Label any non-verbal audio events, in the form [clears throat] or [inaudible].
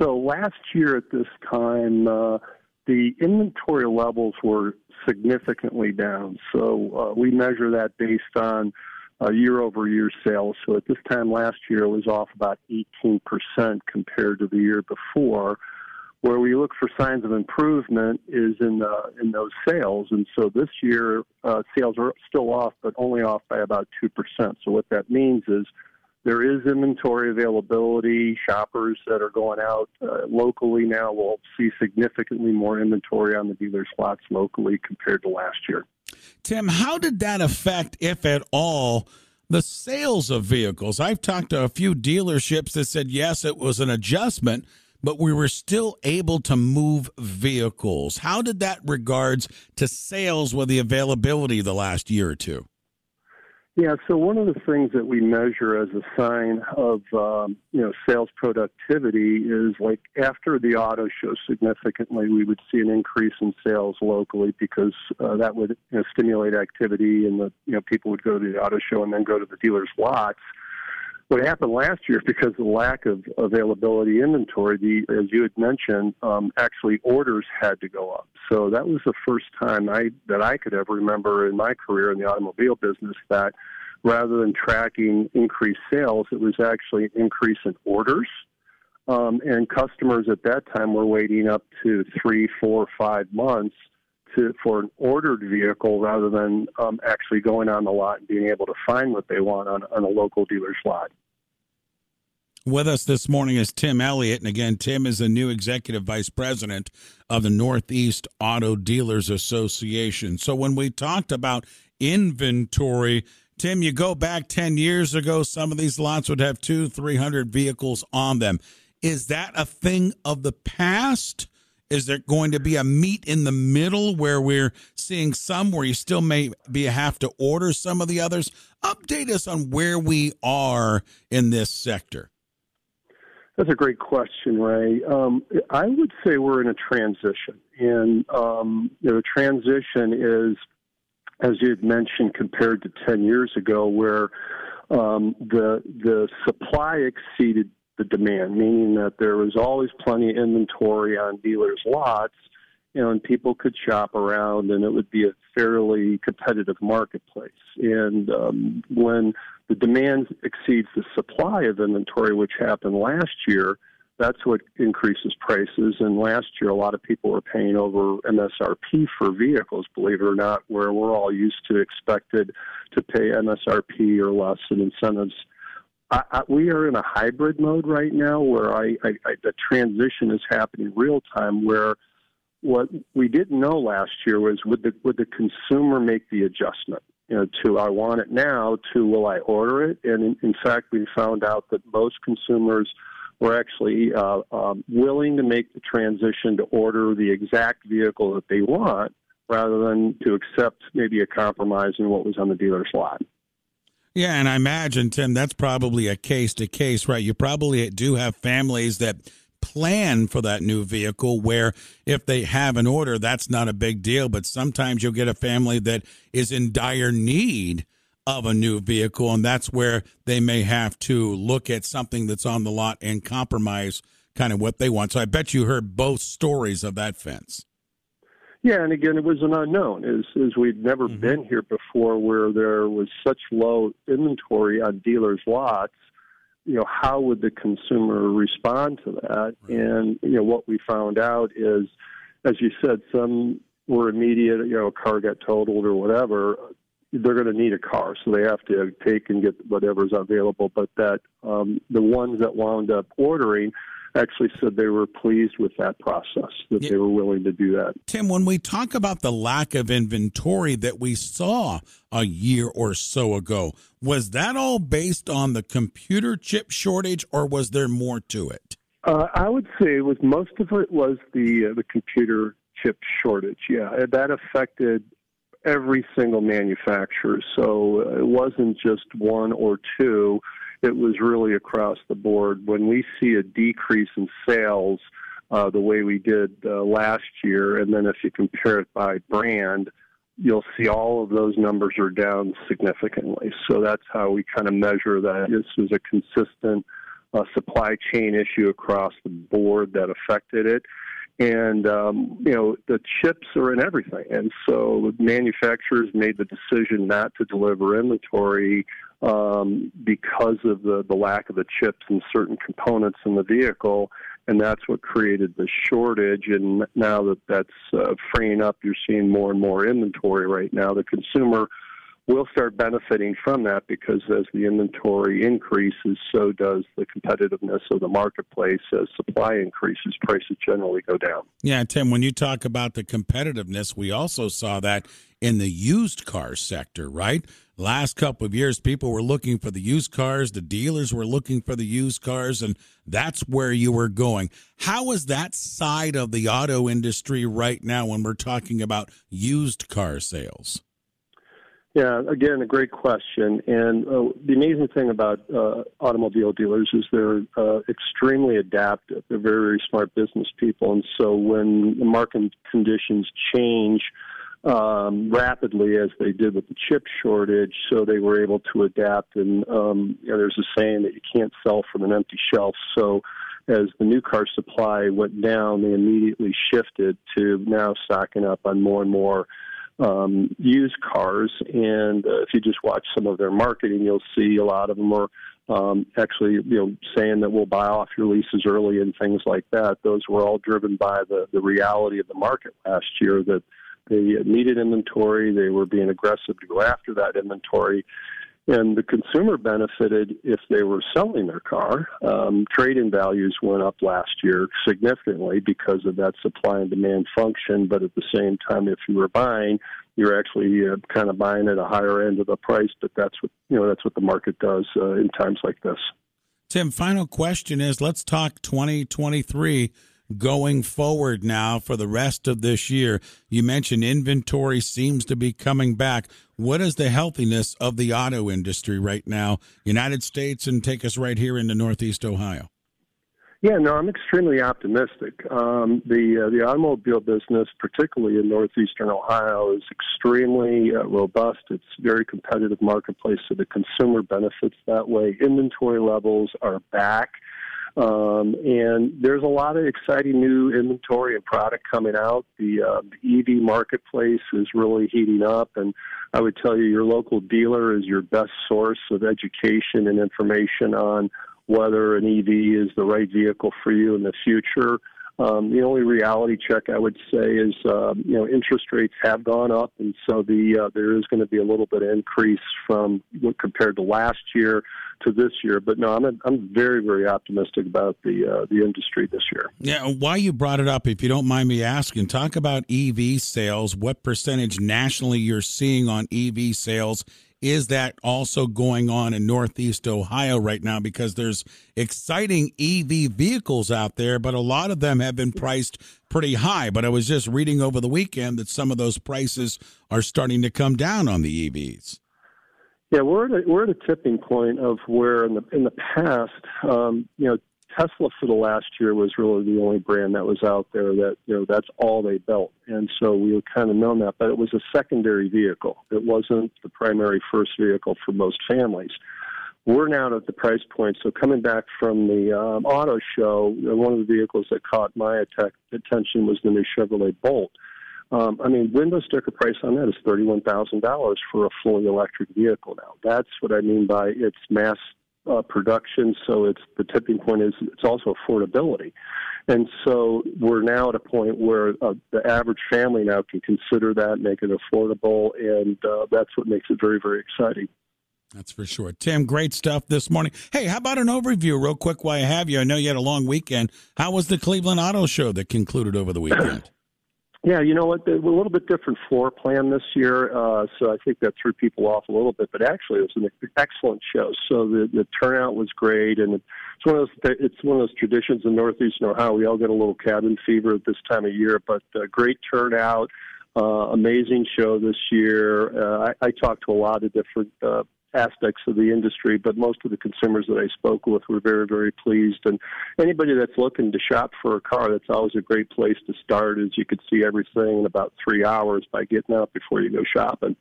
so last year at this time, uh, the inventory levels were significantly down. So uh, we measure that based on uh, year over year sales. So at this time last year, it was off about 18% compared to the year before. Where we look for signs of improvement is in uh, in those sales, and so this year uh, sales are still off, but only off by about two percent. So what that means is there is inventory availability. Shoppers that are going out uh, locally now will see significantly more inventory on the dealer slots locally compared to last year. Tim, how did that affect, if at all, the sales of vehicles? I've talked to a few dealerships that said yes, it was an adjustment but we were still able to move vehicles. How did that regards to sales with the availability the last year or two? Yeah, so one of the things that we measure as a sign of um, you know sales productivity is like after the auto show significantly, we would see an increase in sales locally because uh, that would you know, stimulate activity, and the you know people would go to the auto show and then go to the dealer's lots what happened last year, because of the lack of availability inventory, the as you had mentioned, um, actually orders had to go up. So that was the first time I that I could ever remember in my career in the automobile business that rather than tracking increased sales, it was actually an increase in orders. Um, and customers at that time were waiting up to three, four, five months to for an ordered vehicle rather than um, actually going on the lot and being able to find what they want on, on a local dealer's lot. With us this morning is Tim Elliott. And again, Tim is the new executive vice president of the Northeast Auto Dealers Association. So when we talked about inventory, Tim, you go back 10 years ago, some of these lots would have two, 300 vehicles on them. Is that a thing of the past? Is there going to be a meet in the middle where we're seeing some where you still may be have to order some of the others? Update us on where we are in this sector. That's a great question, Ray. Um, I would say we're in a transition, and um, you know, the transition is, as you had mentioned, compared to ten years ago, where um, the the supply exceeded the demand, meaning that there was always plenty of inventory on dealers' lots, you know, and people could shop around, and it would be a fairly competitive marketplace. And um, when the demand exceeds the supply of inventory, which happened last year, that's what increases prices. And last year, a lot of people were paying over MSRP for vehicles, believe it or not, where we're all used to expected to pay MSRP or less in incentives I, I, we are in a hybrid mode right now where I, I, I, the transition is happening real time. Where what we didn't know last year was would the would the consumer make the adjustment, you know, to I want it now to will I order it? And in, in fact, we found out that most consumers were actually uh, um, willing to make the transition to order the exact vehicle that they want rather than to accept maybe a compromise in what was on the dealer's lot. Yeah, and I imagine, Tim, that's probably a case to case, right? You probably do have families that plan for that new vehicle where if they have an order, that's not a big deal. But sometimes you'll get a family that is in dire need of a new vehicle, and that's where they may have to look at something that's on the lot and compromise kind of what they want. So I bet you heard both stories of that fence. Yeah, and again, it was an unknown, as as we'd never mm-hmm. been here before, where there was such low inventory on dealers' lots. You know, how would the consumer respond to that? Right. And you know, what we found out is, as you said, some were immediate. You know, a car got totaled or whatever. They're going to need a car, so they have to take and get whatever's available. But that um, the ones that wound up ordering actually said they were pleased with that process, that yeah. they were willing to do that. Tim, when we talk about the lack of inventory that we saw a year or so ago, was that all based on the computer chip shortage or was there more to it? Uh, I would say it was most of it was the uh, the computer chip shortage. Yeah, that affected every single manufacturer. So uh, it wasn't just one or two it was really across the board. When we see a decrease in sales, uh, the way we did uh, last year, and then if you compare it by brand, you'll see all of those numbers are down significantly. So that's how we kind of measure that. This was a consistent a supply chain issue across the board that affected it. And, um, you know, the chips are in everything. And so manufacturers made the decision not to deliver inventory um, because of the, the lack of the chips and certain components in the vehicle. And that's what created the shortage. And now that that's uh, freeing up, you're seeing more and more inventory right now. The consumer we'll start benefiting from that because as the inventory increases, so does the competitiveness of the marketplace. As supply increases, prices generally go down. Yeah, Tim, when you talk about the competitiveness, we also saw that in the used car sector, right? Last couple of years, people were looking for the used cars, the dealers were looking for the used cars, and that's where you were going. How is that side of the auto industry right now when we're talking about used car sales? Yeah, again, a great question. And uh, the amazing thing about uh, automobile dealers is they're uh, extremely adaptive. They're very, very smart business people. And so when the market conditions change um, rapidly, as they did with the chip shortage, so they were able to adapt. And um, you know, there's a saying that you can't sell from an empty shelf. So as the new car supply went down, they immediately shifted to now stocking up on more and more um, used cars. And uh, if you just watch some of their marketing, you'll see a lot of them are um, actually, you know, saying that we'll buy off your leases early and things like that. Those were all driven by the the reality of the market last year that they needed inventory. They were being aggressive to go after that inventory. And the consumer benefited if they were selling their car. Um, trade-in values went up last year significantly because of that supply and demand function. But at the same time, if you were buying, you're actually uh, kind of buying at a higher end of the price. But that's what you know. That's what the market does uh, in times like this. Tim, final question is: Let's talk 2023 going forward now for the rest of this year? You mentioned inventory seems to be coming back. What is the healthiness of the auto industry right now, United States, and take us right here into Northeast Ohio? Yeah, no, I'm extremely optimistic. Um, the uh, the automobile business, particularly in northeastern Ohio, is extremely uh, robust. It's a very competitive marketplace, so the consumer benefits that way. Inventory levels are back. Um, and there's a lot of exciting new inventory and product coming out. The, uh, the EV marketplace is really heating up, and I would tell you your local dealer is your best source of education and information on whether an EV is the right vehicle for you in the future. Um, the only reality check I would say is, uh, you know, interest rates have gone up, and so the uh, there is going to be a little bit of increase from what compared to last year to this year. But no, I'm I'm very very optimistic about the uh, the industry this year. Yeah, why you brought it up, if you don't mind me asking, talk about EV sales. What percentage nationally you're seeing on EV sales? Is that also going on in Northeast Ohio right now? Because there's exciting EV vehicles out there, but a lot of them have been priced pretty high. But I was just reading over the weekend that some of those prices are starting to come down on the EVs. Yeah, we're at a, we're at a tipping point of where in the in the past, um, you know, Tesla for the last year was really the only brand that was out there that you know that's all they built, and so we had kind of known that. But it was a secondary vehicle; it wasn't the primary first vehicle for most families. We're now at the price point. So coming back from the um, auto show, one of the vehicles that caught my attention was the new Chevrolet Bolt um, I mean, window sticker price on that is thirty-one thousand dollars for a fully electric vehicle. Now, that's what I mean by its mass uh, production. So it's the tipping point is it's also affordability, and so we're now at a point where uh, the average family now can consider that, make it affordable, and uh, that's what makes it very, very exciting. That's for sure. Tim, great stuff this morning. Hey, how about an overview, real quick, while I have you? I know you had a long weekend. How was the Cleveland Auto Show that concluded over the weekend? [clears throat] Yeah, you know what? A little bit different floor plan this year, uh, so I think that threw people off a little bit. But actually, it was an excellent show. So the the turnout was great, and it's one of those it's one of those traditions in Northeastern Ohio. We all get a little cabin fever at this time of year, but uh, great turnout. Uh, amazing show this year. Uh, I, I talked to a lot of different uh, aspects of the industry, but most of the consumers that I spoke with were very, very pleased. And anybody that's looking to shop for a car, that's always a great place to start, as you could see everything in about three hours by getting out before you go shopping.